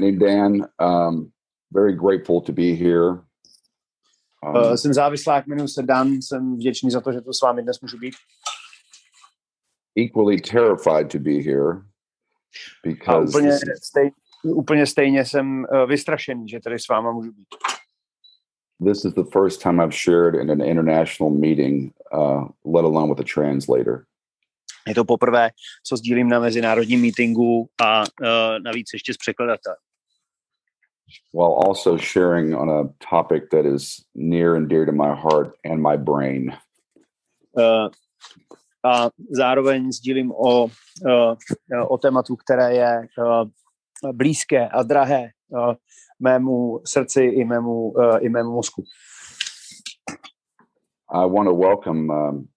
Dan. Um, very grateful to be here. Um, uh, jsem závislák, jmenuji se Dan, jsem vděčný za to, že tu s vámi dnes můžu být. Equally terrified to be here. Because A úplně, stej, úplně stejně jsem uh, vystrašený, že tady s váma můžu být. This is the first time I've shared in an international meeting, uh, let alone with a translator. Je to poprvé, co sdílím na mezinárodním meetingu a uh, navíc ještě s překladatelem. While also sharing on a topic that is near and dear to my heart and my brain. Uh, a zároveň sdílím o, uh, o tématu, které je uh, blízké a drahé uh, mému srdci i mému, uh, i mému mozku. I want to welcome um,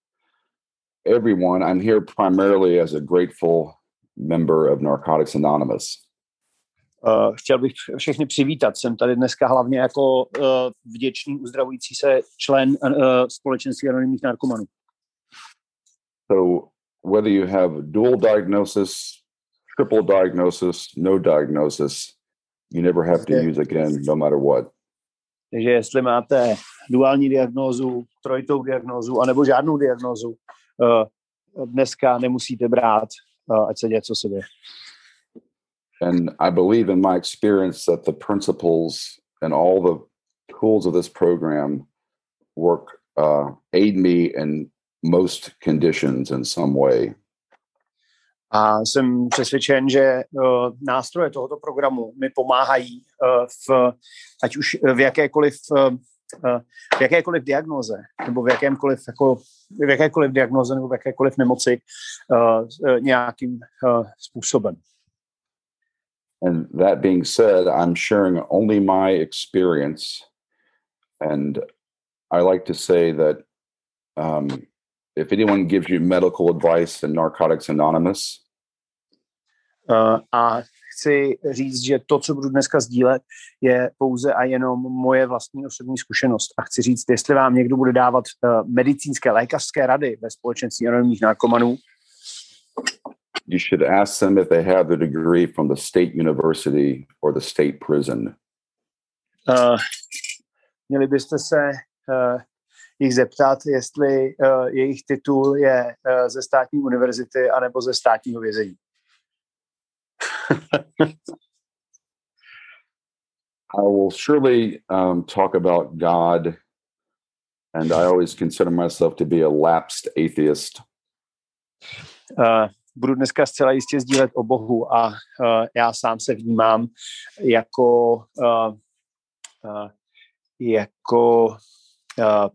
everyone. I'm here primarily as a grateful member of Narcotics Anonymous. Uh, chtěl bych všechny přivítat. Jsem tady dneska hlavně jako uh, vděčný, uzdravující se člen uh, společenství anonymních narkomanů. So whether you have dual diagnosis, triple diagnosis, no diagnosis, you never have to use again, no matter what. Takže jestli máte duální diagnózu, trojitou diagnózu, anebo žádnou diagnózu, dneska nemusíte brát, uh, ať se děje, co se děje. And I believe in my experience that the principles and all the tools of this program work, uh, aid me in most conditions in some way. A jsem přesvědčen, že uh, nástroje tohoto programu mi pomáhají uh, v, ať už v jakékoliv, uh, v jakékoliv diagnoze, nebo v jakémkoliv, jako, v jakékoliv diagnoze nebo v jakékoliv nemoci uh, nějakým uh, způsobem. And that being said, I'm sharing only my experience. And I like to say that um, if anyone gives you medical advice in Narcotics Anonymous. Uh, a chci říct, že to, co budu dneska sdílet, je pouze a jenom moje vlastní osobní zkušenost. A chci říct, jestli vám někdo bude dávat uh, medicínské, lékařské rady ve společenství anonymních narkomanů, you should ask them if they have the degree from the state university or the state prison. Uh, měli byste se uh, jich zeptat, jestli uh, jejich titul je uh, ze státní univerzity anebo ze státního vězení. I will surely um, talk about God, and I always consider myself to be a lapsed atheist. Uh, budu dneska zcela jistě sdílet o Bohu a uh, já sám se vnímám jako uh, uh, jako uh,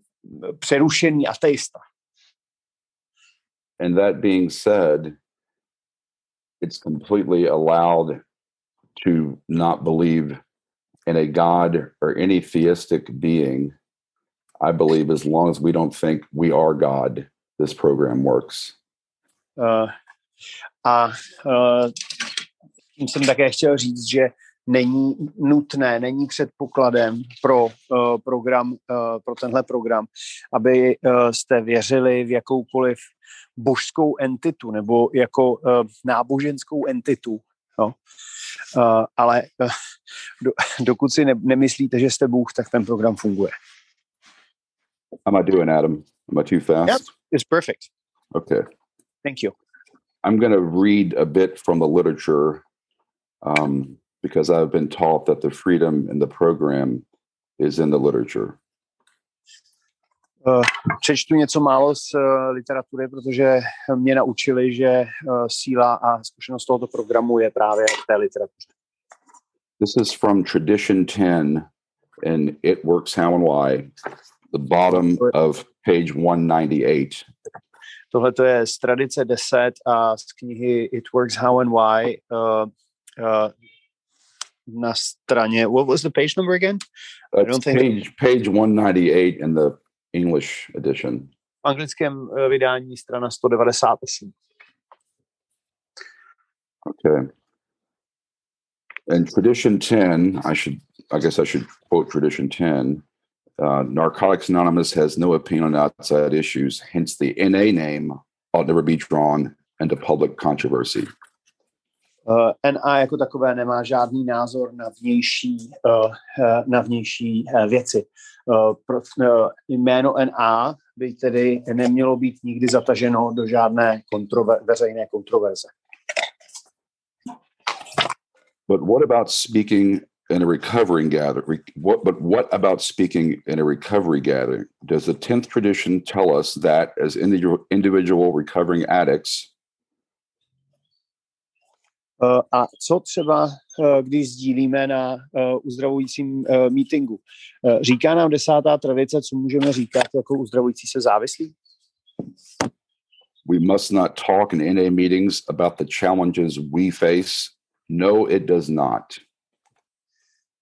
přerušený ateista. And that being said, it's completely allowed to not believe in a God or any theistic being. I believe as long as we don't think we are God, this program works. Uh, uh, jsem také chtěl říct, že není nutné, není předpokladem pro uh, program, uh, pro tenhle program, aby uh, jste věřili v jakoukoliv božskou entitu nebo jako uh, náboženskou entitu. No. Uh, ale uh, do, dokud si ne, nemyslíte, že jste Bůh, tak ten program funguje. How am I doing, Adam? Am I too fast? Yep, it's perfect. Okay. Thank you. I'm going to read a bit from the literature um, because I've been taught that the freedom in the program is in the literature. Uh, přečtu něco málo z uh, literatury, protože mě naučili, že uh, síla a zkušenost tohoto programu je právě v té literatuře. This is from Tradition 10 and It Works How and Why, the bottom of page 198. Tohle to je z tradice 10 a z knihy It Works How and Why uh, uh, na straně. What was the page number again? I don't think page, page 198 in the English edition. V anglickém uh, vydání strana 198. Okay. In tradition 10, I should, I guess I should quote tradition 10. Uh, Narcotics Anonymous has no opinion on outside issues, hence the NA name ought never be drawn into public controversy. Uh, NA jako takové nemá žádný názor na vnější, uh, na vnější věci. Jméno NA by tedy nemělo být nikdy zataženo do žádné kontrover, veřejné kontroverze. But what about speaking in a recovering gathering? What, but what about speaking in a recovery gathering? Does the 10th tradition tell us that as individual recovering addicts, a co třeba, uh, když sdílíme na uh, uzdravujícím meetingu? Uh, říká nám desátá tradice, co můžeme říkat jako uzdravující se závislí? We must not talk in NA meetings about the challenges we face. No, it does not.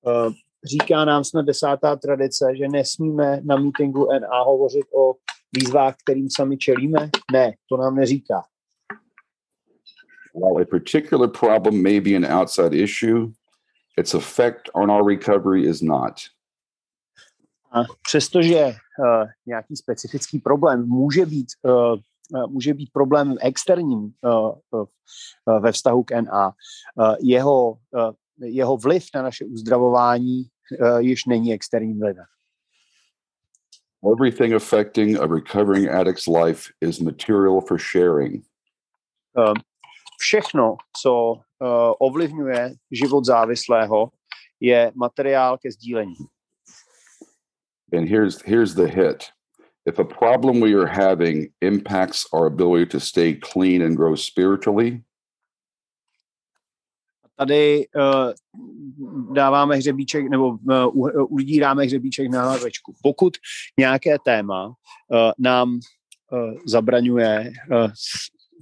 Uh, říká nám snad desátá tradice, že nesmíme na meetingu NA hovořit o výzvách, kterým sami čelíme? Ne, to nám neříká. While a particular problem may be an outside issue, its effect on our recovery is not. Přestože uh, nějaký specifický problém může být, uh, může být problémem externím uh, ve vztahu k NA, jeho, jeho vliv na naše uzdravování již není externím vlivem. Everything affecting a recovering addict's life is material for sharing. Všechno, co uh, ovlivňuje život závislého, je materiál ke sdílení. And here's here's the hit. If a problem we are having impacts our ability to stay clean and grow spiritually, tady uh, dáváme hřebíček nebo uh, udíráme hřebíček na hlavečku. Pokud nějaké téma uh, nám uh, zabraňuje uh,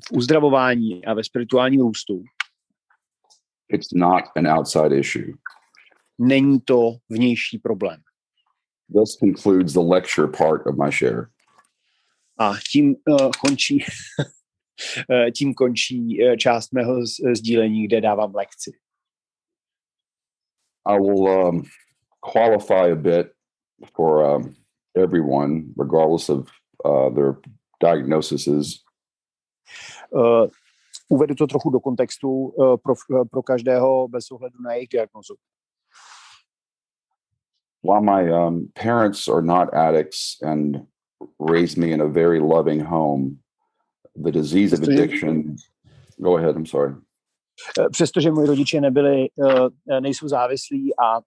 v uzdravování a ve spirituálním růstu. It's not an outside issue. Není to vnější problém. This concludes the lecture part of my share. A tím uh, končí tím končí část mého sdílení, kde dávám lekci. I will um, qualify a bit for um, everyone, regardless of uh, their diagnoses. Uh, uvedu to trochu do kontextu uh, pro, uh, pro každého bez ohledu na jejich diagnozu. While my um, parents are not addicts and raised me in a very loving home, the disease of addiction. Go ahead, I'm sorry. Přestože moji rodiče nebyli, nejsou závislí a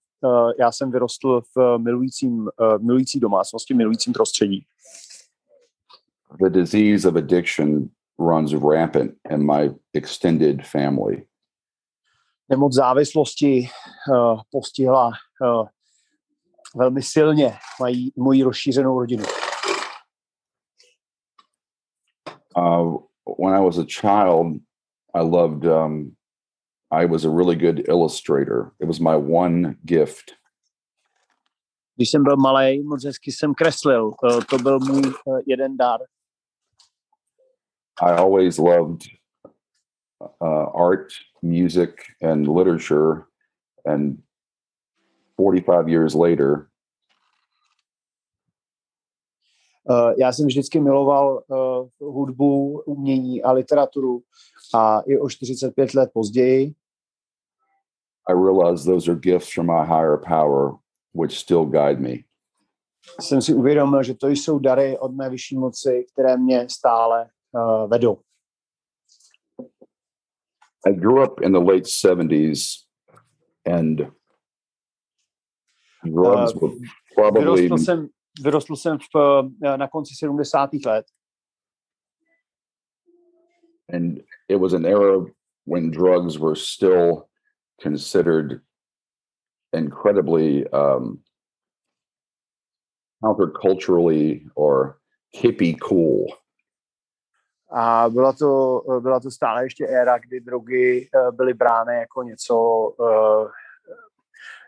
já jsem vyrostl v milujícím, milující domácnosti, milujícím prostředí. The disease of addiction runs rampant in my extended family. Nemoc závislosti uh, postihla uh, velmi silně mají moji rozšířenou rodinu. Uh, when I was a child, I loved. Um, I was a really good illustrator. It was my one gift. Když jsem byl malý, moc hezky jsem kreslil. Uh, to byl můj jeden dar. I always loved uh, art, music, and literature. And 45 years later, Uh, já jsem vždycky miloval uh, hudbu, umění a literaturu a i o 45 let později I realized those are gifts from my higher power which still guide me. Jsem si uvědomil, že to jsou dary od mé vyšší moci, které mě stále uh, vedou. I grew up in the late 70s and drugs uh, were probably vyrostl jsem, vyrostl jsem v, na konci 70. let. And it was an era when drugs were still considered incredibly um, counterculturally or hippie cool. A byla to, byla to stále ještě éra, kdy drogy byly brány jako něco uh,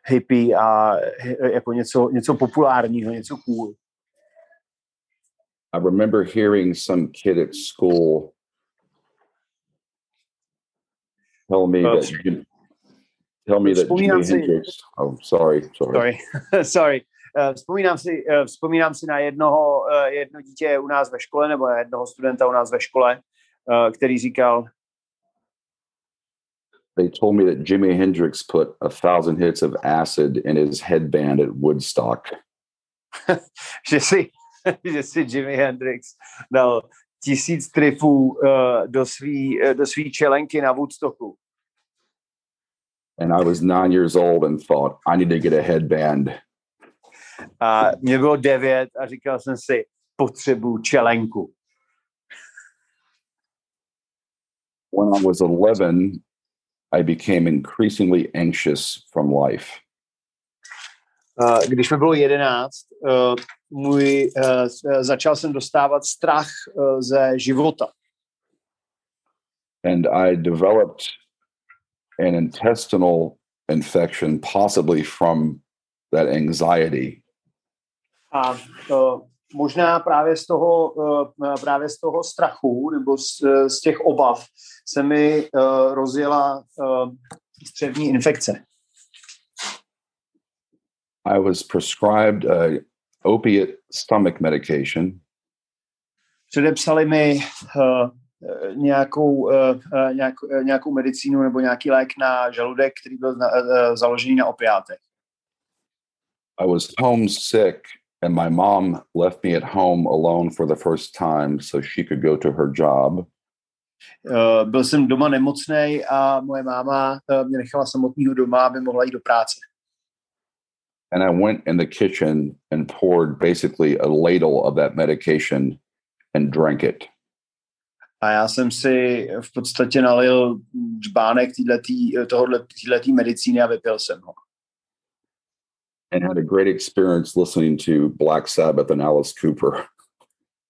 hippie a jako něco, něco populárního, něco cool. I remember hearing some kid at school tell me that tell me that Jimi Hendrix. Oh, sorry, sorry. Sorry, sorry. Uh, vzpomínám si, uh, vzpomínám si na jednoho, uh, jedno dítě u nás ve škole, nebo jednoho studenta u nás ve škole, který říkal, they told me that Jimi Hendrix put a thousand hits of acid in his headband at Woodstock. že si, že si Jimi Hendrix dal tisíc tripů uh, do svý, uh, do svý čelenky na Woodstocku. And I was nine years old and thought, I need to get a headband. A mě bylo devět a říkal jsem si, potřebuju čelenku. When I was 11, I became increasingly anxious from life. Uh, když mi bylo jedenáct, uh, můj, uh, začal jsem dostávat strach ze života. And I developed an intestinal infection, possibly from that anxiety. A možná právě z toho, uh, právě z toho strachu nebo z, z těch obav se mi uh, rozjela střevní infekce. I was prescribed a opiate stomach medication. Předepsali mi uh, nějakou, uh, nějak, nějakou medicínu nebo nějaký lék na žaludek, který byl na, uh, založený na opiátech. I was homesick and my mom left me at home alone for the first time so she could go to her job. Uh, byl jsem doma nemocný a moje máma uh, mě nechala samotného doma, aby mohla jít do práce. And I went in the kitchen and poured basically a ladle of that medication and drank it. A já jsem si v podstatě nalil džbánek tohohle, týhletý medicíny a vypil jsem ho. And had a great experience listening to Black Sabbath and Alice Cooper.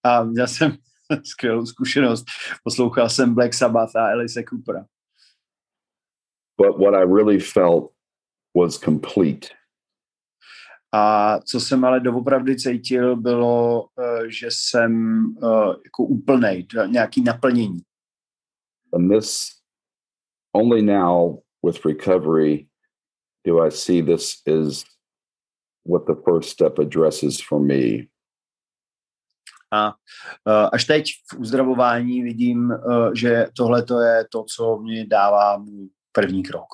A měl jsem skvělou zkušenost. Poslouchal jsem Black Sabbath a Alice Coopera. But what I really felt was complete. A co jsem ale doopravdy cítil, bylo, uh, že jsem uh, jako úplnej, nějaký naplnění. And this only now with recovery do I see this is what the first step addresses for me. A uh, až teď v uzdravování vidím, uh, že tohle to je to, co mě dává můj první krok.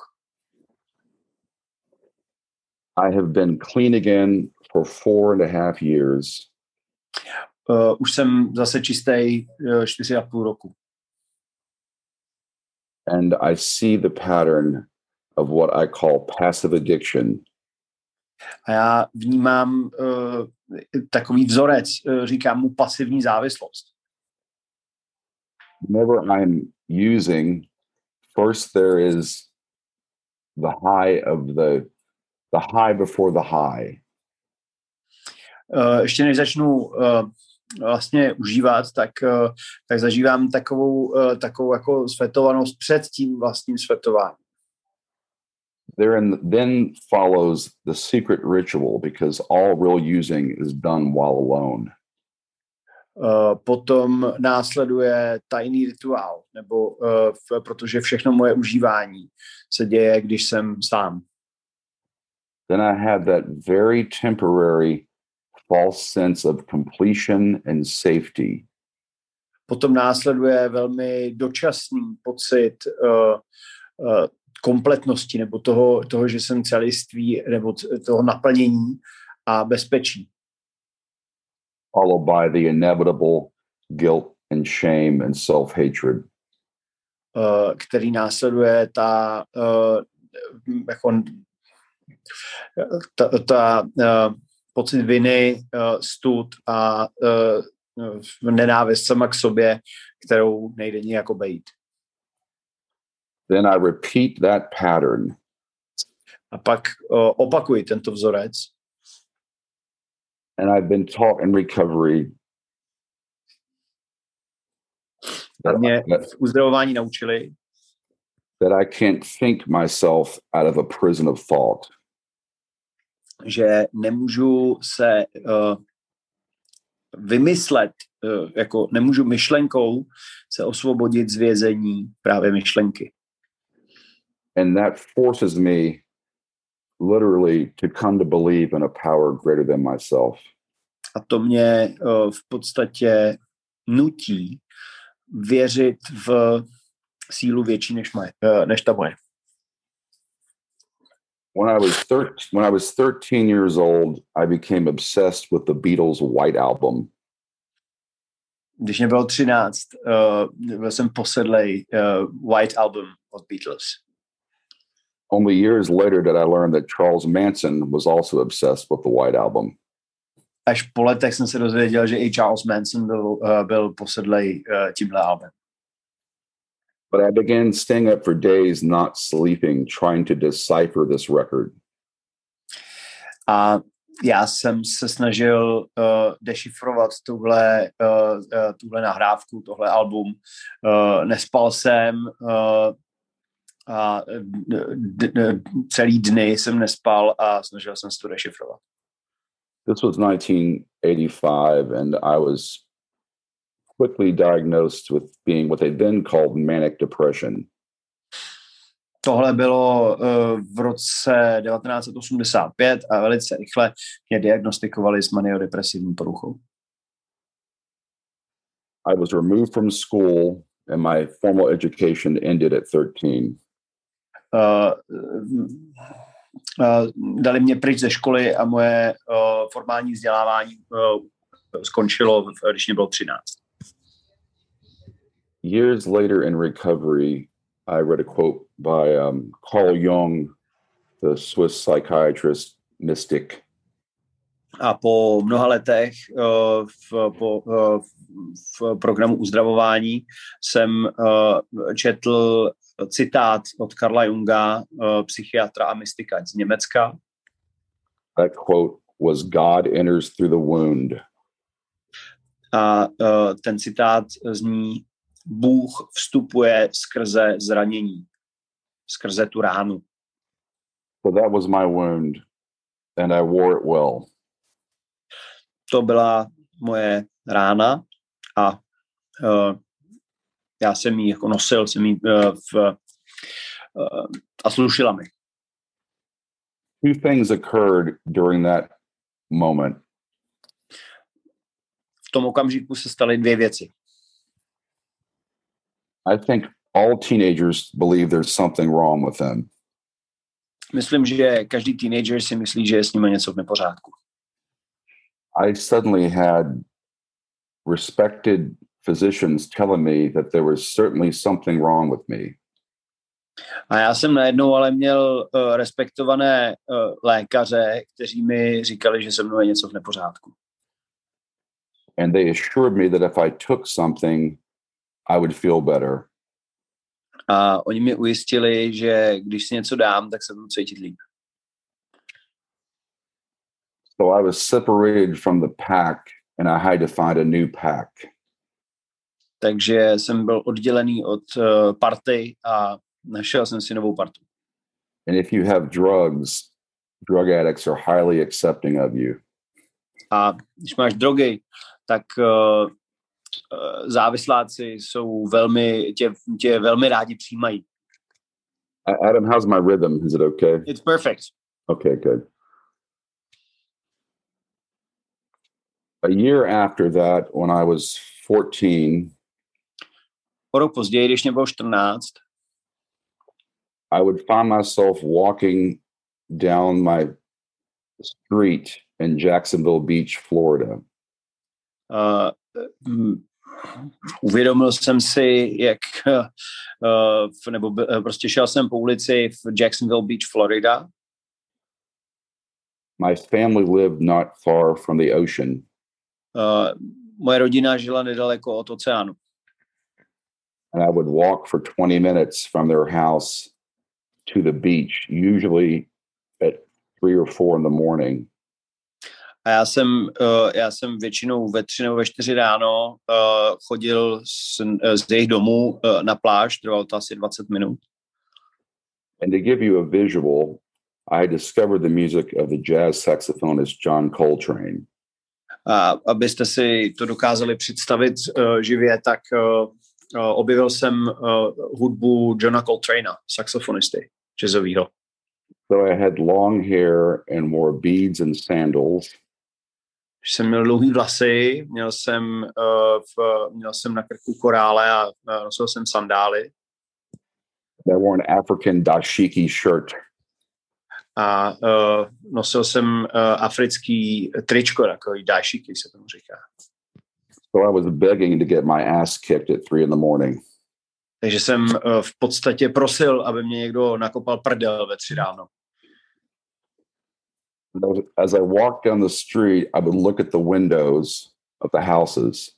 I have been clean again for four and a half years. Uh, už jsem zase čistý uh, čtyři a půl roku. And I see the pattern of what I call passive addiction. A já vnímám uh, takový vzorec, uh, říkám mu pasivní závislost. Whenever I'm using, first there is the high of the the high before the high. Uh, ještě než začnu uh, vlastně užívat, tak, uh, tak zažívám takovou, uh, takovou jako svetovanost před tím vlastním svetováním. There then follows the secret ritual because all real using is done while alone. Uh, potom následuje tajný rituál, nebo uh, v, protože všechno moje užívání se děje, když jsem sám. then I have that very temporary false sense of completion and safety. Potom následuje velmi dočasný pocit uh, kompletnosti nebo toho, toho, že jsem celiství nebo toho naplnění a bezpečí. Followed by the inevitable guilt and shame and self-hatred. Uh, který následuje ta uh, jako ta, ta uh, pocit viny, uh, stud a uh, nenávist sama k sobě, kterou nejde nijako bejít. Then I repeat that pattern. A pak uh, opakuji tento vzorec. And I've been taught in recovery a mě v uzdravování naučili, that I can't think myself out of a prison of thought. že nemůžu se uh, vymyslet, uh, jako nemůžu myšlenkou se osvobodit z vězení právě myšlenky. And that forces me literally to come to believe in a power greater than myself. A to mě uh, v podstatě nutí věřit v sílu větší než, moje, uh, než ta moje. When I was thir- when I was 13 years old, I became obsessed with the Beatles' White Album. Když mě bylo 13, uh, byl jsem posedlej uh, White Album od Beatles. Only years later did I learn that Charles Manson was also obsessed with the White Album. Až po letech jsem se dozvěděl, že i Charles Manson byl, uh, byl posedlej uh, tímhle albem. But I began staying up for days, not sleeping, trying to decipher this record. A já jsem se snažil uh, dešifrovat tuhle, uh, uh, tuhle nahrávku, tohle album. Uh, nespal jsem uh, a d- d- celý dny jsem nespal a snažil jsem se to dešifrovat. This was 1985, and I was quickly diagnosed with being what they then called manic depression. Tohle bylo uh, v roce 1985 a velice rychle mě diagnostikovali s maniodepresivní poruchou. I was removed from school, and my formal education ended at 13. Uh, uh, dali mě pryč ze školy a moje uh, formální vzdělávání skončilo, když mě bylo 13. Years later in recovery, I read a quote by um, Carl Jung, the Swiss psychiatrist, mystic. A po mnoha letech uh, v, po, uh, v programu uzdravování jsem uh, četl citát od Karla Junga, uh, psychiatra a mystika z Německa. That quote was God enters through the wound. A uh, ten citát zní Bůh vstupuje skrze zranění, skrze tu ránu. So that was my wound, and I wore it well. To byla moje rána a uh, já jsem ji jako nosil, jsem ji uh, v, uh, a slušila mi. Two things occurred during that moment. V tom okamžiku se staly dvě věci. I think all teenagers believe there's something wrong with them. Myslím, že každý teenager si myslí, že je s nimi něco v nepořádku. I suddenly had respected physicians telling me that there was certainly something wrong with me. A já jsem najednou ale měl uh, respektované uh, lékaře, kteří mi říkali, že se mnou je něco v nepořádku. And they assured me that if I took something, I would feel better. A oni mi ujistili, že když si něco dám, tak se budu cítit líp. So I was separated from the pack and I had to find a new pack. Takže jsem byl oddělený od uh, party a našel jsem si novou partu. And if you have drugs, drug addicts are highly accepting of you. A když máš drogy, tak uh, závisláci jsou velmi, tě, tě velmi rádi přijímají. Adam, how's my rhythm? Is it okay? It's perfect. Okay, good. A year after that, when I was 14, O rok později, když mě bylo 14, I would find myself walking down my street in Jacksonville Beach, Florida. uh, mm, uvědomil jsem si, jak uh, v- nebo eh, prostě šel jsem po ulici v Jacksonville Beach, Florida. My family lived not far from the ocean, Uh, moje rodina žila nedaleko od oceánu. And I would walk for 20 minutes from their house to the beach, usually at three or four in the morning. A já jsem, uh, já jsem většinou ve tři nebo ve čtyři ráno uh, chodil z, eh, z jejich domů uh, na pláž, trvalo to asi 20 minut. And to give you a visual, I discovered the music of the jazz saxophonist John Coltrane. A abyste si to dokázali představit uh, živě, tak uh, uh, objevil jsem uh, hudbu Johna Coltrana, saxofonisty jazzovýho. So I had long hair and wore beads and sandals. Jsem měl dlouhý vlasy, měl jsem, uh, v, měl jsem na krku korále a uh, nosil jsem sandály. I wore an African dashiki shirt. a uh, nosil jsem uh, africký tričko, takový dášiky se tomu říká. So I was begging to get my ass kicked at three in the morning. Takže jsem uh, v podstatě prosil, aby mě někdo nakopal prdel ve tři ráno. As I walked down the street, I would look at the windows of the houses.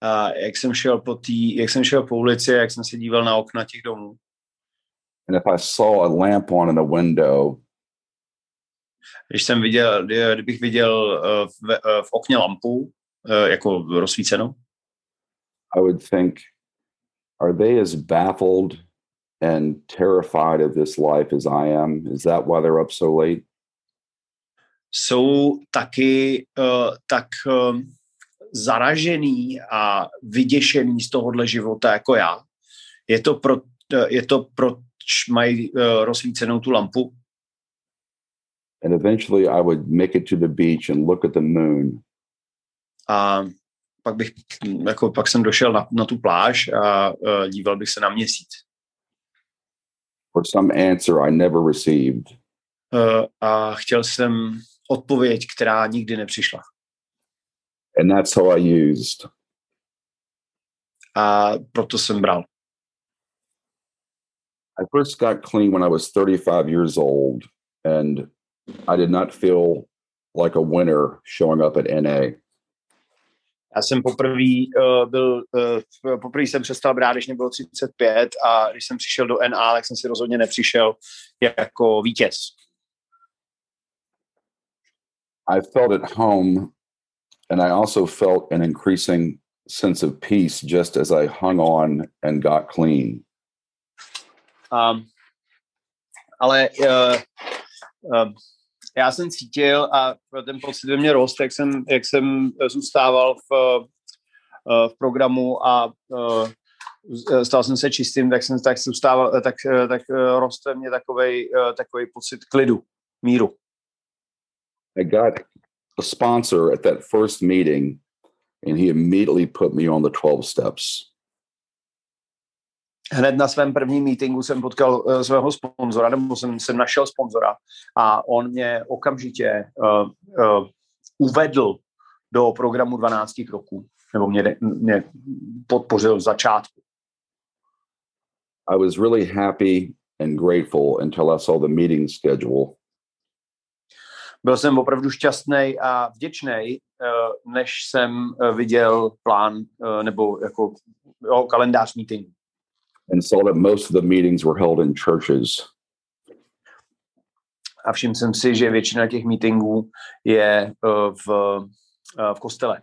A jak jsem šel po tý, jak jsem šel po ulici, jak jsem se díval na okna těch domů. And if I saw a lamp on in a window, když jsem viděl, kdybych viděl uh, v, uh, v okně lampu, jako rozsvícenou, I would think, are they as baffled and terrified of this life as I am? Is that why they're up so late? Jsou taky uh, tak uh, zaražený a vyděšený z tohohle života jako já. Je to, pro, je to proč mají uh, rozsvícenou tu lampu? And eventually I would make it to the beach and look at the moon. A pak bych, jako pak jsem došel na, na tu pláž a uh, díval bych se na měsíc. For some answer I never received. Uh, a chtěl jsem odpověď, která nikdy nepřišla. And that's how I used. A proto jsem bral. I first got clean when I was 35 years old, and I did not feel like a winner showing up at NA. Já jsem poprvé uh, byl, uh, poprvé jsem přestal brát, když mě bylo 35 a když jsem přišel do NA, tak jsem si rozhodně nepřišel jako vítěz. I felt at home and I also felt an increasing sense of peace just as I hung on and got clean. Um, ale uh, uh, já jsem cítil a ten pocit ve mně rost, jak jsem, jak jsem zůstával v, uh, v programu a uh, stal jsem se čistým, tak jsem tak zůstával, tak, tak rost ve mně takovej, takovej pocit klidu, míru. I got a sponsor at that first meeting, and he immediately put me on the 12 steps. Hned na svém prvním meetingu jsem potkal uh, svého sponzora, nebo jsem, jsem našel sponzora a on mě okamžitě uh, uh, uvedl do programu 12 kroků, nebo mě, mě podpořil v začátku. I was really happy and grateful until I saw the meeting schedule byl jsem opravdu šťastný a vděčný, než jsem viděl plán nebo jako jo, kalendář meeting. And saw that most of the meetings were held in churches. A všiml jsem si, že většina těch meetingů je uh, v, uh, v kostele.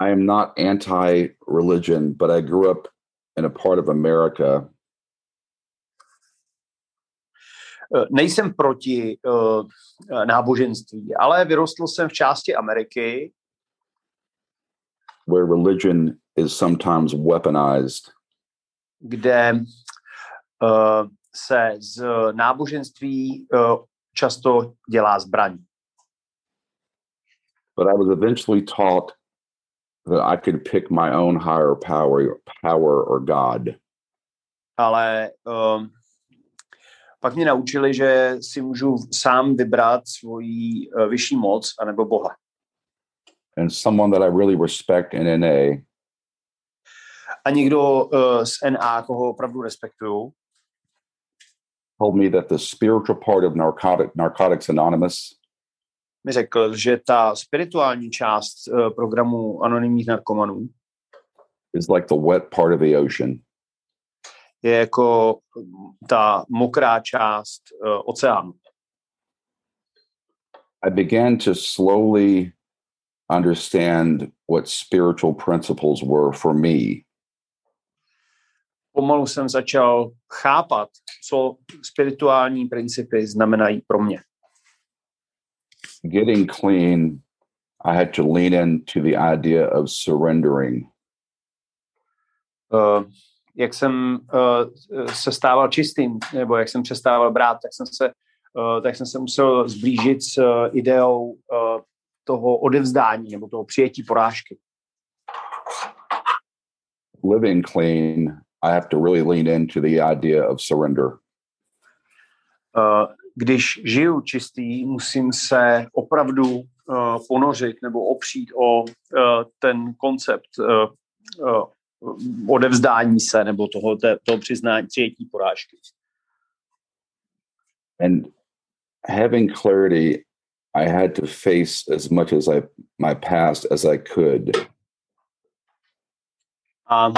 I am not anti-religion, but I grew up in a part of America Eh, nejsem proti uh, náboženství, ale vyrostl jsem v části Ameriky, where religion is sometimes weaponized. Kde uh, se z náboženství uh, často dělá zbraň. But I was eventually taught that I could pick my own higher power, power or God. Ale um, pak mě naučili, že si můžu sám vybrat svoji uh, vyšší moc anebo Boha. And someone that I really respect in NA. A někdo uh, z NA, koho opravdu respektuju, told me that the spiritual part of narcotic, Narcotics Anonymous mi řekl, že ta spirituální část uh, programu anonymních narkomanů is like the wet part of the ocean. je jako ta mokrá část uh, oceánu. I began to slowly understand what spiritual principles were for me. Pomalu jsem začal chápat, co spirituální principy znamenají pro mě. Getting clean, I had to lean into the idea of surrendering. Uh, jak jsem uh, se stával čistým, nebo jak jsem přestával brát, tak jsem se, uh, tak jsem se musel zblížit s uh, ideou uh, toho odevzdání nebo toho přijetí porážky. Living clean, I have to really lean into the idea of surrender. Uh, když žiju čistý, musím se opravdu uh, ponořit nebo opřít o uh, ten koncept odevzdání se nebo toho, toho přiznání, přijetí porážky. And having clarity, I had to face as much as I my past as I could. Um,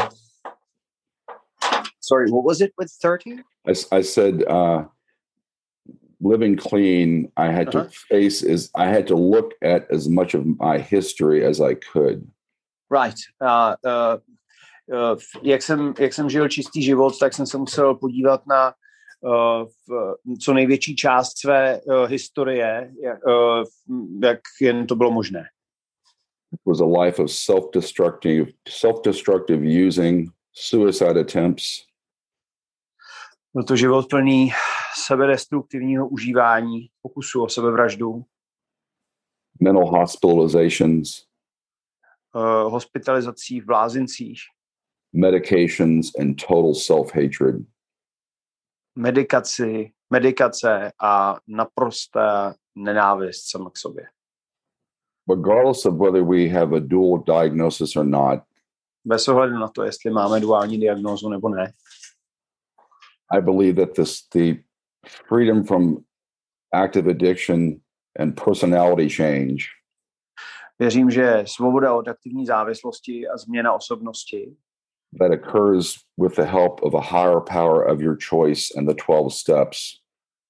sorry, what was it with 30? I, I said, uh, living clean, I had Uh-huh. to face is I had to look at as much of my history as I could. Right. Uh, uh, uh, jak, jsem, jak jsem žil čistý život, tak jsem se musel podívat na uh, v, co největší část své uh, historie, jak, uh, jak jen to bylo možné. It was a life of self-destructive, self-destructive using, suicide attempts, Byl to život plný sebedestruktivního užívání, pokusu o sebevraždu, mental hospitalizations, uh, hospitalizací v blázincích, medications, and total self-hatred. medikaci, medikace a naprosté nenávist sama k sobě. Regardless of whether we have a dual diagnosis or not, Bez ohledu na to, jestli máme duální diagnózu nebo ne. I believe that this the freedom from active addiction and personality change Věřím, že svoboda od aktivní závislosti a změna osobnosti, that occurs with the help of a higher power of your choice and the 12 steps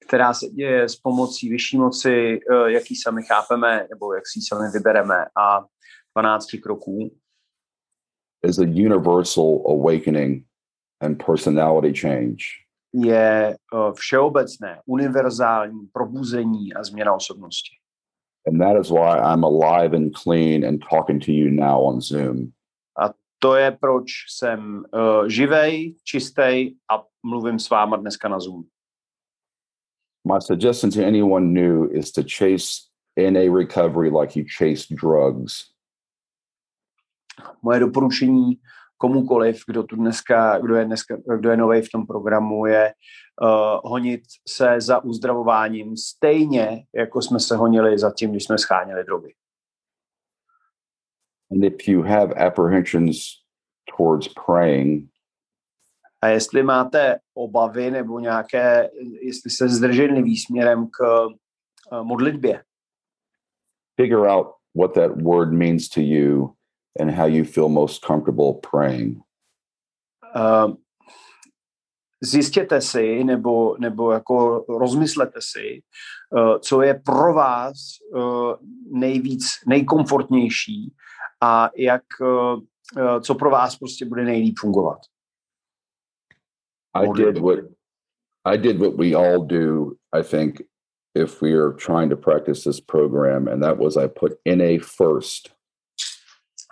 která se děje s pomocí vyšší moci, eh, jak ji sami chápeme, nebo jak si ji sami vybereme, a 12 kroků, is a universal awakening and personality change. Je eh, všeobecné, univerzální probuzení a změna osobnosti. And that is why I'm alive and clean and talking to you now on Zoom. To je, proč jsem uh, živej, čistej a mluvím s váma dneska na Zoom. My suggestion to anyone new is to chase NA recovery like you chase drugs. Moje doporučení komukoliv, kdo tu dneska, kdo je dneska, kdo je nový v tom programu, je uh, honit se za uzdravováním stejně, jako jsme se honili za tím, když jsme scháněli drogy. And if you have apprehensions towards praying, A jestli máte obavy nebo nějaké, jestli se zdrženlivý směrem k uh, modlitbě, figure out what that word means to you and how you feel most comfortable praying. uh, zjistěte si nebo, nebo jako rozmyslete si, uh, co je pro vás uh, nejvíc, nejkomfortnější a jak, uh, co pro vás prostě bude nejlíp fungovat. I did what I did what we all do, I think, if we are trying to practice this program, and that was I put NA first.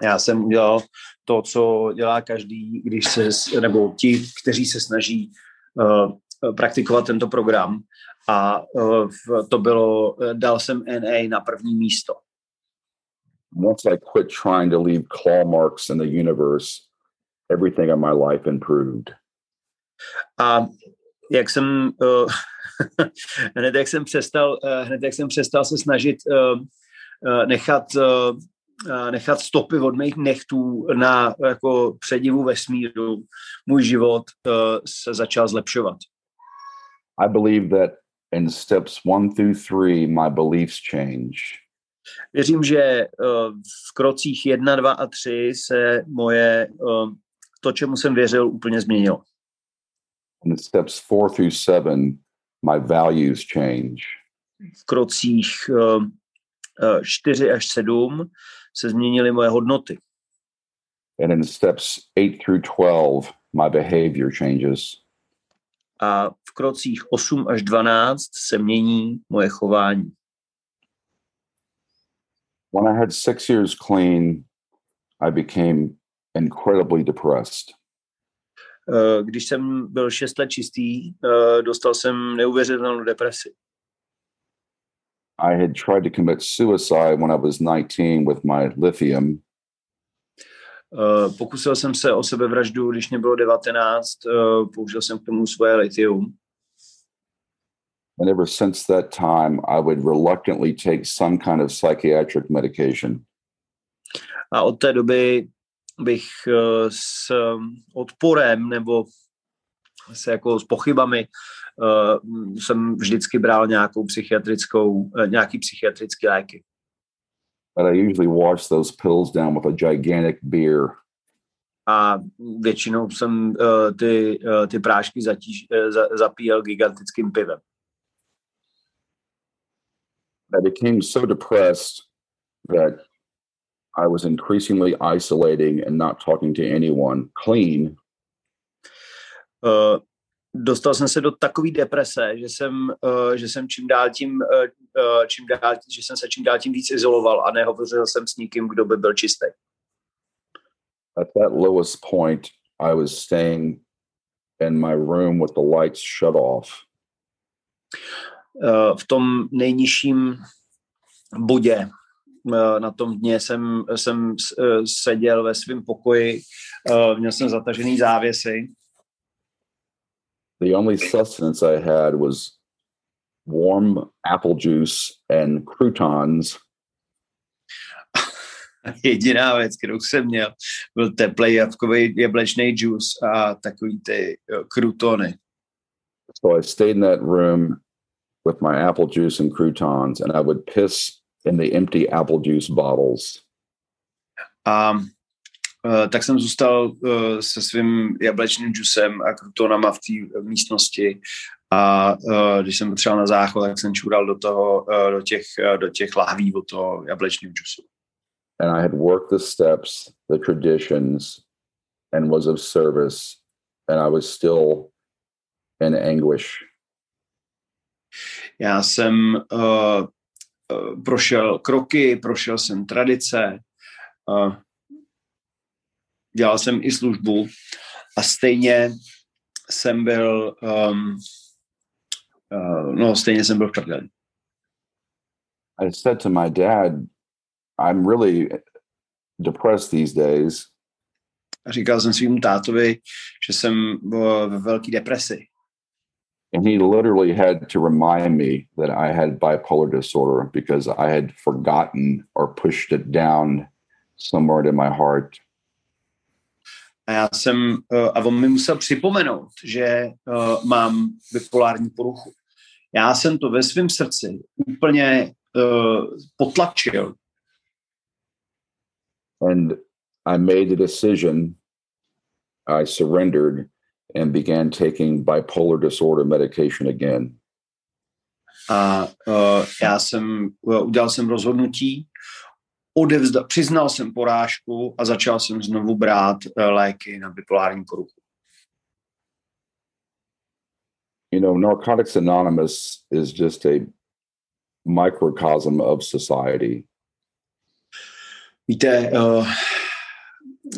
Já jsem udělal to, co dělá každý, když se, nebo ti, kteří se snaží uh, praktikovat tento program. A uh, to bylo, dal jsem NA na první místo. Once I quit trying to leave claw marks in the universe, everything in my life improved. A jak jsem, uh, hned jak jsem přestal, uh, hned jak jsem přestal se snažit uh, uh, nechat, nechat stopy od mých nechtů na jako předivu vesmíru, můj život uh, se začal zlepšovat. I believe that in steps one through three, my beliefs change. Věřím, že uh, v krocích 1, 2 a 3 se moje, uh, to, čemu jsem věřil, úplně změnilo. In steps four through seven, my values change. V krocích uh, uh, 4 až 7 se změnily moje hodnoty. And in steps eight through 12, my behavior changes. a v krocích 8 až 12 se mění moje chování. When I had six years clean, I became incredibly depressed. Eh, Když jsem byl 6 let čistý, eh, dostal jsem neuvěřitelnou depresi. I had tried to commit suicide when I was 19 with my lithium, Eh, Pokusil jsem se o sebevraždu, když mě bylo 19, eh, použil jsem k tomu svoje litium. And ever since that time, I would reluctantly take some kind of psychiatric medication. A od té doby bych uh, s um, odporem nebo se jako s pochybami uh, jsem vždycky bral nějakou psychiatrickou, uh, nějaký psychiatrický léky. But I usually wash those pills down with a gigantic beer. A většinou jsem uh, ty, uh, ty prášky zatíž, uh, za, zapíjel gigantickým pivem. I became so depressed that I was increasingly isolating and not talking to anyone clean. Uh, dostal jsem se do takové deprese, že jsem, uh, že jsem čím dál tím, uh, čím dál, že jsem se čím dál tím víc izoloval a nehovořil jsem s nikým, kdo by byl čistý. At that lowest point, I was staying in my room with the lights shut off. Uh, v tom nejnižším bodě na tom dně jsem, jsem seděl ve svém pokoji, měl jsem zatažený závěsy. The only sustenance I had was warm apple juice and croutons. Jediná věc, kterou jsem měl, byl teplý jabkový jablečný džus a takový ty krutony. So I stayed in that room with my apple juice and croutons and I would piss in the empty apple juice bottles. Uh, tak jsem zůstal uh, se svým jablečným džusem a krutonama v té místnosti a uh, když jsem potřeboval na záchod, tak jsem čural do toho, do těch, do těch lahví od toho jablečného džusu. And I had worked the steps, the traditions, and was of service, and I was still in anguish. Já jsem uh, prošel kroky, prošel jsem tradice, uh, dělal jsem i službu a stejně jsem byl, um, uh, no stejně jsem byl v prdeli. I said to my dad, I'm really depressed these days. A říkal jsem svým tátovi, že jsem ve velké depresi. And he literally had to remind me that I had bipolar disorder because I had forgotten or pushed it down somewhere in my heart. A já jsem, uh, a on mi musel připomenout, že uh, mám bipolární poruchu. Já jsem to ve svém srdci úplně uh, potlačil. And I made the decision, I surrendered and began taking bipolar disorder medication again. A uh, já jsem, udělal jsem rozhodnutí, odevzda, přiznal jsem porážku a začal jsem znovu brát uh, léky na bipolární poruchu. You know, Narcotics Anonymous is just a microcosm of society. Víte, uh,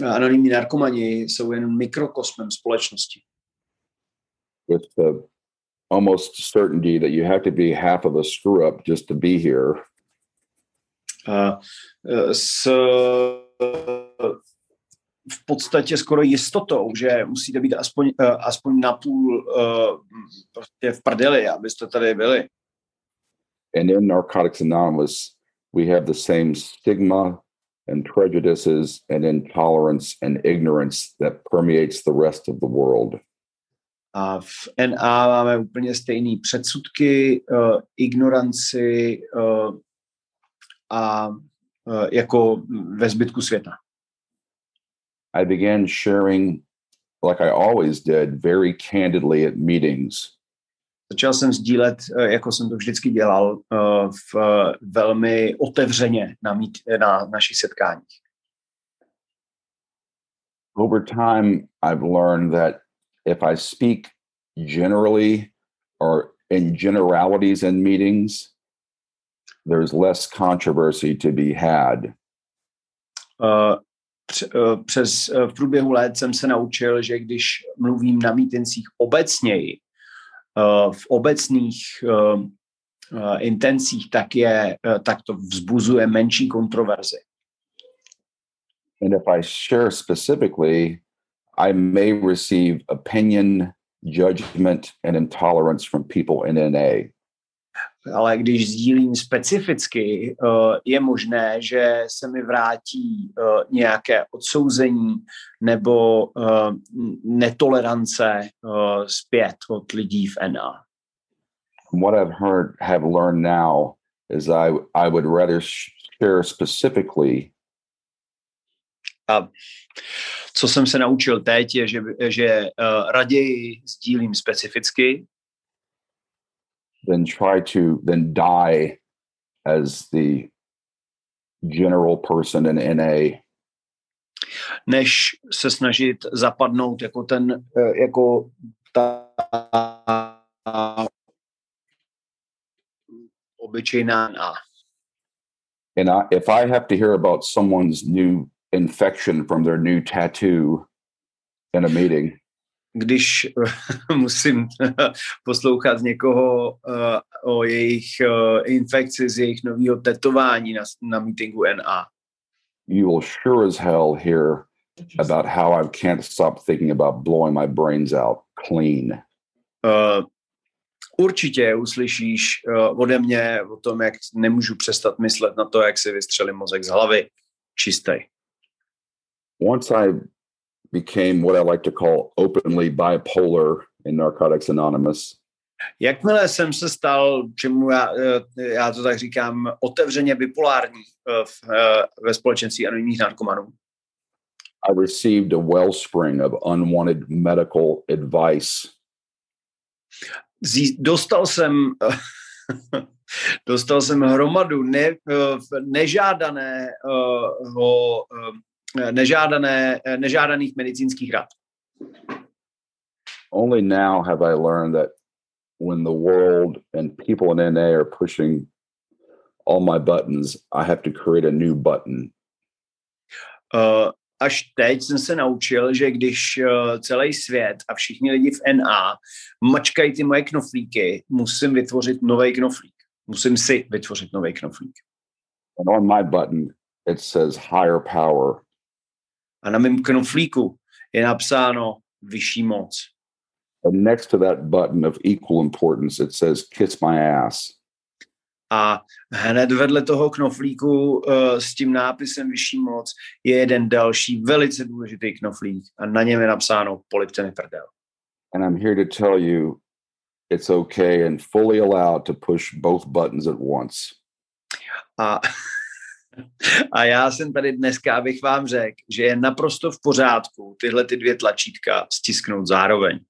anonymní narkomani jsou jen mikrokosmem společnosti. With the almost certainty that you have to be half of a screw up just to be here. Uh, s v podstatě skoro jistotou, že musíte být aspoň, uh, aspoň napůl uh, prostě v prdeli, abyste tady byli. And in Narcotics Anonymous, we have the same stigma and prejudices and intolerance and ignorance that permeates the rest of the world. A v NA máme úplně stejný předsudky, uh, ignoranci uh, a uh, jako ve zbytku světa. I began sharing, like I always did, very candidly at meetings. Začal jsem sdílet, jako jsem to vždycky dělal, v velmi otevřeně na, mít, na našich setkáních. Over time, I've learned that if I speak generally or in generalities in meetings, there's less controversy to be had. Uh, uh přes uh, v průběhu let jsem se naučil, že když mluvím na mítincích obecněji, uh, v obecných um, intencích, tak, je, tak to vzbuzuje menší kontroverzi. And if I share specifically, I may receive opinion, judgment, and intolerance from people in NA. Ale když sdílím specificky, uh, je možné, že se mi vrátí uh, nějaké odsouzení nebo uh, netolerance zpět od lidí v NA. What I've heard, have learned now is I, I would rather share specifically a co jsem se naučil teď, je, že, že uh, raději sdílím specificky, than try to then die as the general person in NA. Než se snažit zapadnout jako ten, eh, jako ta obyčejná NA. And I, if I have to hear about someone's new infection from their new tattoo in a meeting, když musím poslouchat někoho uh, o jejich uh, infekci z jejich nového tetování na, na meetingu NA. You will sure as hell hear about how I can't stop thinking about blowing my brains out clean. Uh, určitě uslyšíš uh, ode mě o tom, jak nemůžu přestat myslet na to, jak si vystřelím mozek z hlavy čistý. Once I became what I like to call openly bipolar in Narcotics Anonymous. Jakmile jsem se stal, čemu já, eh, já to tak říkám, otevřeně bipolární eh, v, eh, ve společenství anonimních narkomanů, I received a wellspring of unwanted medical advice. Zí, dostal jsem dostal jsem hromadu ne, nežádaného nežádané, eh, nežádaných medicínských rad. Only now have I learned that when the world and people in NA are pushing all my buttons, I have to create a new button. Uh, až teď jsem se naučil, že když uh, celý svět a všichni lidi v NA mačkají ty moje knoflíky, musím vytvořit nový knoflík. Musím si vytvořit nový knoflík. And on my button, it says higher power a na mém knoflíku je napsáno vyšší moc. And next to that button of equal importance, it says kiss my ass. A hned vedle toho knoflíku uh, s tím nápisem vyšší moc je jeden další velice důležitý knoflík a na něm je napsáno polipte mi prdel. And I'm here to tell you it's okay and fully allowed to push both buttons at once. A A já jsem tady dneska, abych vám řekl, že je naprosto v pořádku tyhle ty dvě tlačítka stisknout zároveň.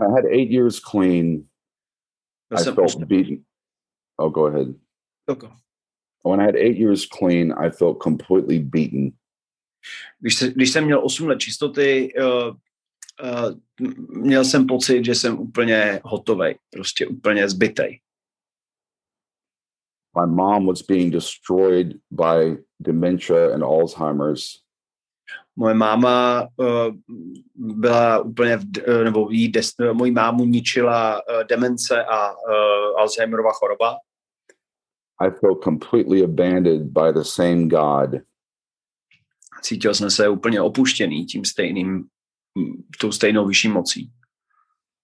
I had eight years clean. I felt osm... beaten. Oh, go ahead. Okay. When I had eight years clean, I felt completely beaten. Když, se, když jsem měl 8 let čistoty, uh, uh, měl jsem pocit, že jsem úplně hotový, prostě úplně zbytej my mom was being destroyed by dementia and Alzheimer's. Moje máma uh, byla úplně, v, uh, nebo jí des, uh, moji mámu ničila uh, demence a uh, Alzheimerova choroba. I felt completely abandoned by the same God. Cítil jsem se úplně opuštěný tím stejným, tou stejnou vyšší mocí.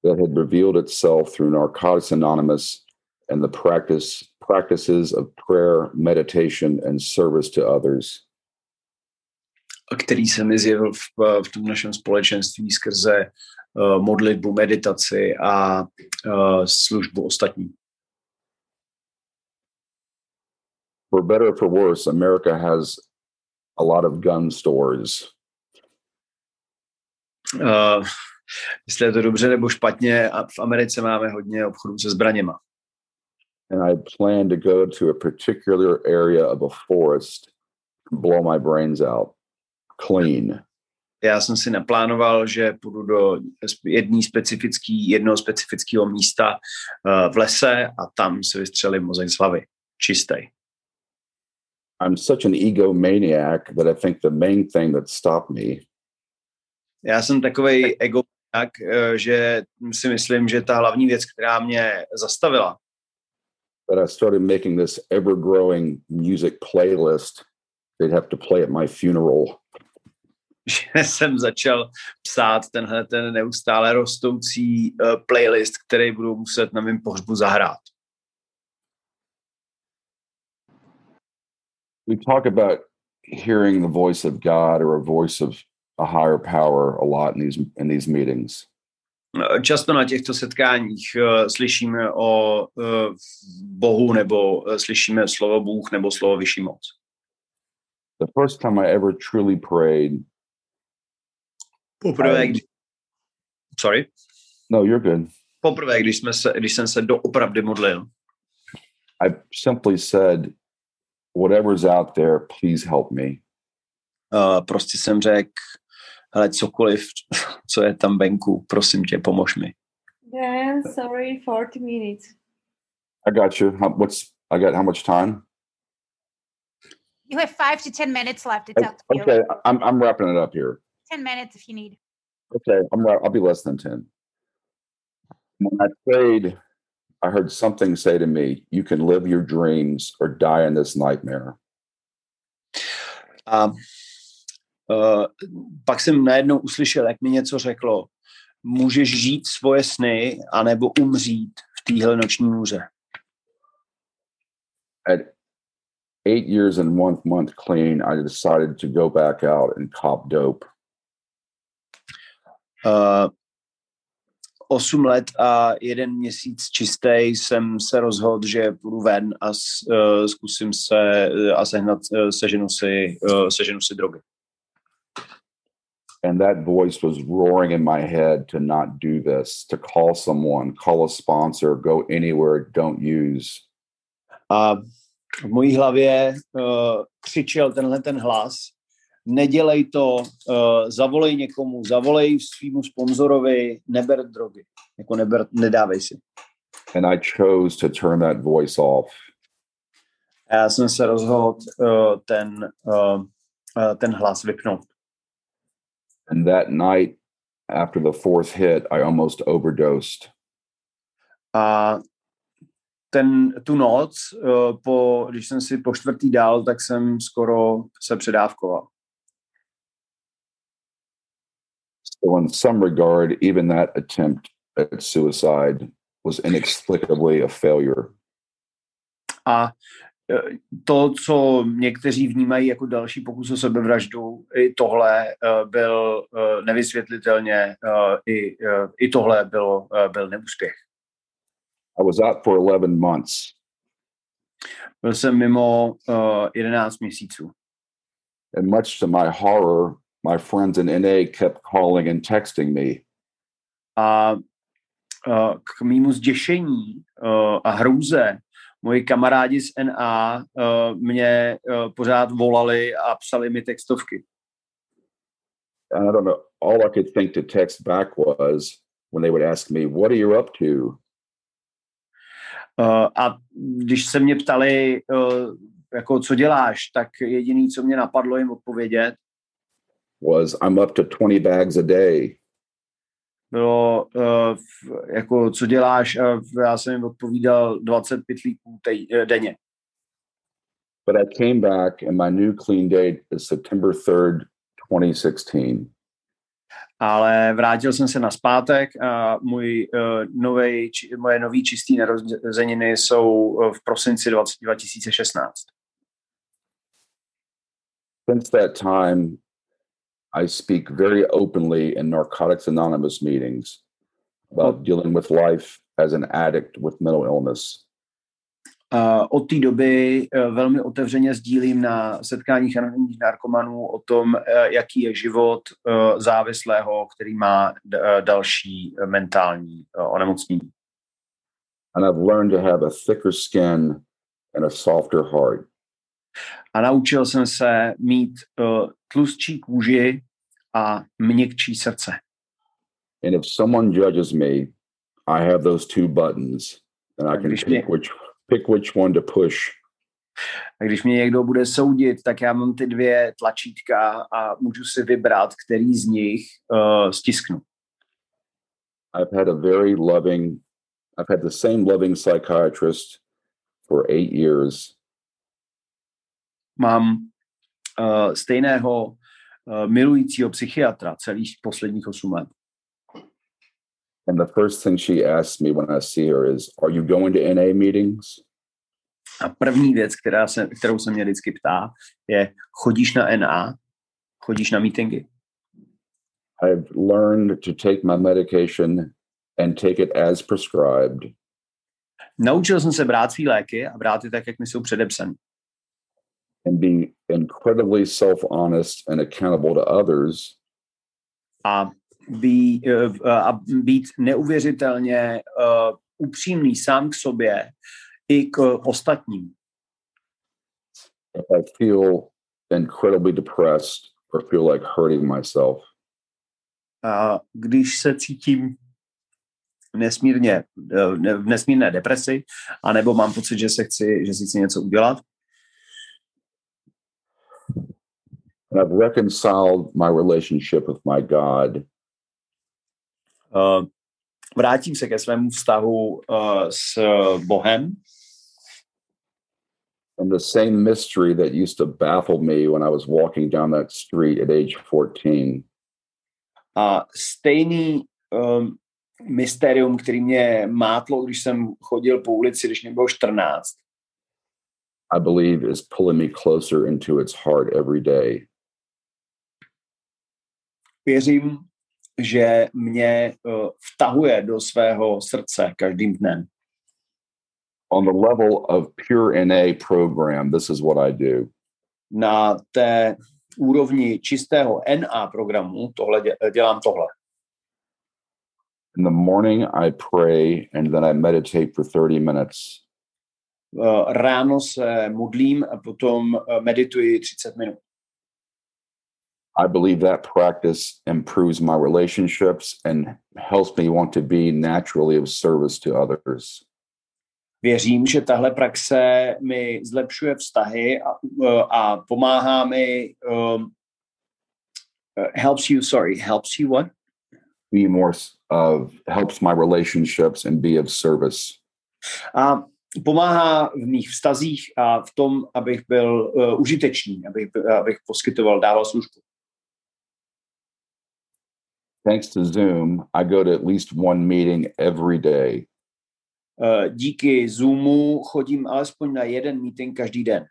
That had revealed itself through Narcotics Anonymous and the practice practices of prayer, meditation, and service to others. který se mi zjevil v, v tom našem společenství skrze uh, modlitbu, meditaci a uh, službu ostatním. For better or for worse, America has a lot of gun stores. Uh, jestli je to dobře nebo špatně, v Americe máme hodně obchodů se zbraněma. And I plan to go to a particular area of a forest, blow my brains out clean. Já jsem si naplánoval, že půjdu do jedný specifický, jednoho specifického místa uh, v lese a tam si vystřelím mozek z hlavy. Čistý. I'm such an egomaniac that I think the main thing that stopped me já jsem takový ego, uh, že si myslím, že ta hlavní věc, která mě zastavila, that I started making this ever growing music playlist they'd have to play at my funeral. že jsem začal psát tenhle ten neustále rostoucí uh, playlist, který budu muset na mém pohřbu zahrát. We talk about hearing the voice of God or a voice of a higher power a lot in these in these meetings. Často na těchto setkáních uh, slyšíme o uh, Bohu nebo uh, slyšíme slovo Bůh nebo slovo vyšší moc. The first time I ever truly prayed. Poprvé, I, sorry. No, you're good. Poprvé, když, jsme se, když jsem se doopravdy modlil. I simply said, whatever's out there, please help me. Uh, prostě jsem řekl, ale cokoliv, co je tam venku, prosím tě, pomož mi. Yeah, sorry, 40 minutes. I got you. How, what's I got? How much time? You have five to ten minutes left. It's up to okay, you. I'm I'm wrapping it up here. Ten minutes if you need. Okay, I'm I'll be less than ten. When I prayed, I heard something say to me, "You can live your dreams or die in this nightmare." Um, Uh, pak jsem najednou uslyšel, jak mi něco řeklo. Můžeš žít svoje sny, anebo umřít v téhle noční můře. At eight years and one month clean, I decided to go back out and cop dope. Uh, osm let a jeden měsíc čistý jsem se rozhodl, že půjdu ven a uh, zkusím se uh, a sehnat, uh, seženu, si, uh, seženu si drogy. And that voice was roaring in my head to not do this to call someone call a sponsor go anywhere don't use a v mojí hlavě uh, křičel tenhle ten hlas nedělej to, uh, zavolej někomu, zavolej svýmu sponzorovi, neber drogy, jako neber, nedávej si. And I chose to turn that voice off. A já jsem se rozhodl uh, ten, uh, ten hlas vypnout. And that night, after the fourth hit, I almost overdosed. A ten, tu noc, uh, po, když jsem si po čtvrtý dal, tak jsem skoro se předávkoval. So in some regard, even that attempt at suicide was inexplicably a failure. A to, co někteří vnímají jako další pokus o sebevraždu, i tohle uh, byl uh, nevysvětlitelně, uh, i, i tohle byl, byl neúspěch. I was out for 11 months. Byl jsem mimo uh, 11 měsíců. And much to my horror, my friends in NA kept calling and texting me. A uh, k mýmu zděšení uh, a hrůze moji kamarádi z NA uh, mě uh, pořád volali a psali mi textovky. And I don't know, all I could think to text back was when they would ask me, what are you up to? Uh, a když se mě ptali, uh, jako co děláš, tak jediný, co mě napadlo jim odpovědět, was I'm up to 20 bags a day. Bylo, uh, jako co děláš, uh, já jsem jim odpovídal 20 pitlíků tej, uh, denně. But I came back and my new clean date is September 3rd, 2016. Ale vrátil jsem se na zpátek a můj, uh, novej, či, moje nový čistý narozeniny jsou v prosinci 20, 2016. Since that time, I speak very openly in Narcotics Anonymous meetings about dealing with life as an addict with mental illness. Uh, od té doby uh, velmi otevřeně sdílím na setkáních anonimních narkomanů o tom, uh, jaký je život závislého, který má d- další mentální onemocnění. And I've learned to have a thicker skin and a softer heart. A naučil jsem se mít uh, tlustší kůži a měkčí srdce. And if someone judges me, I have those two buttons and I can Když pick mě- which pick which one to push. A když mě někdo bude soudit, tak já mám ty dvě tlačítka a můžu si vybrat, který z nich uh, stisknu. I've had a very loving, I've had the same loving psychiatrist for eight years. Mám uh, stejného uh, milujícího psychiatra celých posledních 8 let. And the first thing she asks me when I see her is, Are you going to NA meetings? A první věc, která se, kterou se mě vždycky ptá, je, chodíš na NA? Chodíš na meetingy? I've learned to take my medication and take it as prescribed. Naučil jsem se brát svý léky a brát je tak, jak mi jsou předepsané. And be incredibly self-honest and accountable to others A, být, uh, a být neuvěřitelně uh, upřímný sám k sobě i k ostatním. if I feel incredibly depressed or feel like hurting myself. A když se cítím nesmírně, ne- v nesmírné depresi, anebo mám pocit, že se chci, že si chci něco udělat, And I've reconciled my relationship with my God. Uh, vrátím se ke svému vztahu uh, s Bohem. And the same mystery that used to baffle me when I was walking down that street at age 14 a stejný um, mysterium, který mě mátlo, když jsem chodil po ulici, když mě bylo 14, I believe is pulling me closer into its heart every day. Věřím, že mě uh, vtahuje do svého srdce každým dnem. On the level of pure NA program, this is what I do. Na té úrovni čistého NA programu tohle dě- dělám tohle. In the morning, I pray and then I meditate for 30 minutes. Uh, ráno se modlím a potom uh, medituji 30 minut. I believe that practice improves my relationships and helps me want to be naturally of service to others. Věřím, že tahle praxe mi zlepšuje vztahy a, a pomáhá mi um, helps you, sorry, helps you what? Be more of helps my relationships and be of service. A pomáhá v mých vztazích a v tom, abych byl uh, užitečný, abych, abych poskytoval, dával službu. Thanks to Zoom, I go to at least one meeting every day. Uh, díky Zoomu chodím alespoň na jeden meeting každý den.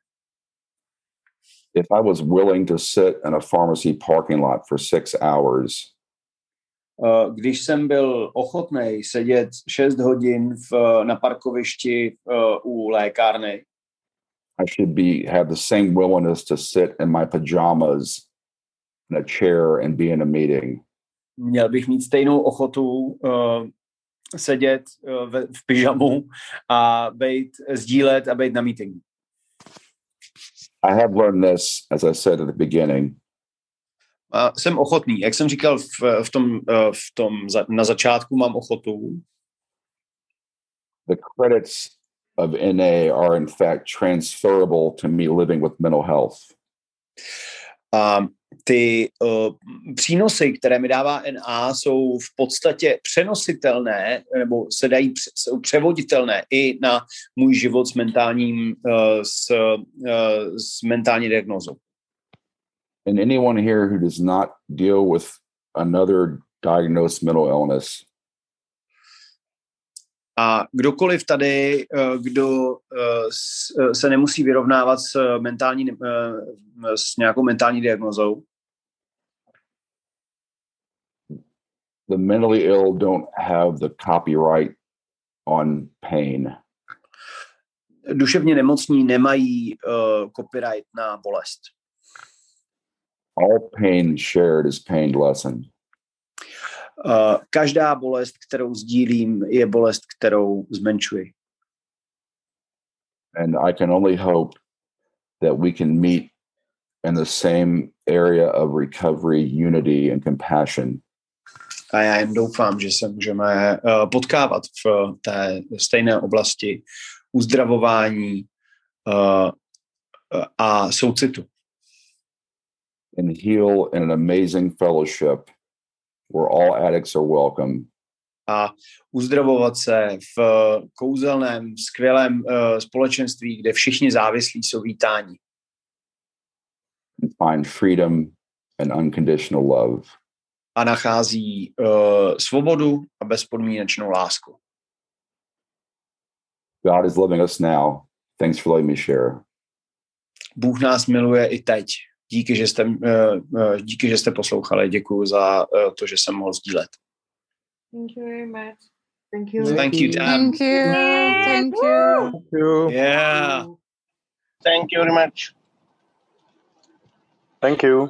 If I was willing to sit in a pharmacy parking lot for six hours, Uh, když jsem byl ochotný sedět 6 hodin v, na parkovišti uh, u lékárny, I should be have the same willingness to sit in my pajamas in a chair and be in a meeting. Měl bych mít stejnou ochotu uh, sedět uh, v, v pyžamu a být, sdílet a být na meetingu. I have learned this, as I said at the beginning, A jsem ochotný. Jak jsem říkal v, v tom, uh, v tom za, na začátku, mám ochotu. the credits of NA are in fact transferable to me living with mental health. A ty uh, přínosy, které mi dává NA, jsou v podstatě přenositelné, nebo se dají, jsou převoditelné i na můj život s mentálním, uh, s, uh, s mentální diagnózou. And anyone here who does not deal with another diagnosed mental illness, A kdokoliv tady, eh, kdo eh, eh, se nemusí vyrovnávat s, mentální, s nějakou mentální diagnozou, the mentally ill don't have the copyright on pain. duševně nemocní nemají uh, copyright na bolest. All pain shared is pain lessened. Uh, každá bolest, kterou sdílím, je bolest, kterou zmenšuji. And I can only hope that we can meet in the same area of recovery, unity, and compassion. A já jen doufám, že se můžeme uh, potkávat v té stejné oblasti uzdravování uh, a soucitu. and heal in an amazing fellowship where all addicts are welcome a uzdravovat se v kouzelném, skvělém uh, společenství, kde všichni závislí jsou vítáni and find freedom and unconditional love. a nachází uh, svobodu a bezpodmínečnou lásku. God is loving us now. Thanks for letting me share. Bůh nás miluje i teď. Díky, že jste, uh, uh, díky, že jste poslouchali. Děkuji za uh, to, že jsem mohl sdílet. Thank you very much. Thank you. Thank you, Dan. Thank you. Thank you. Thank you. Yeah. Thank you very much. Thank you.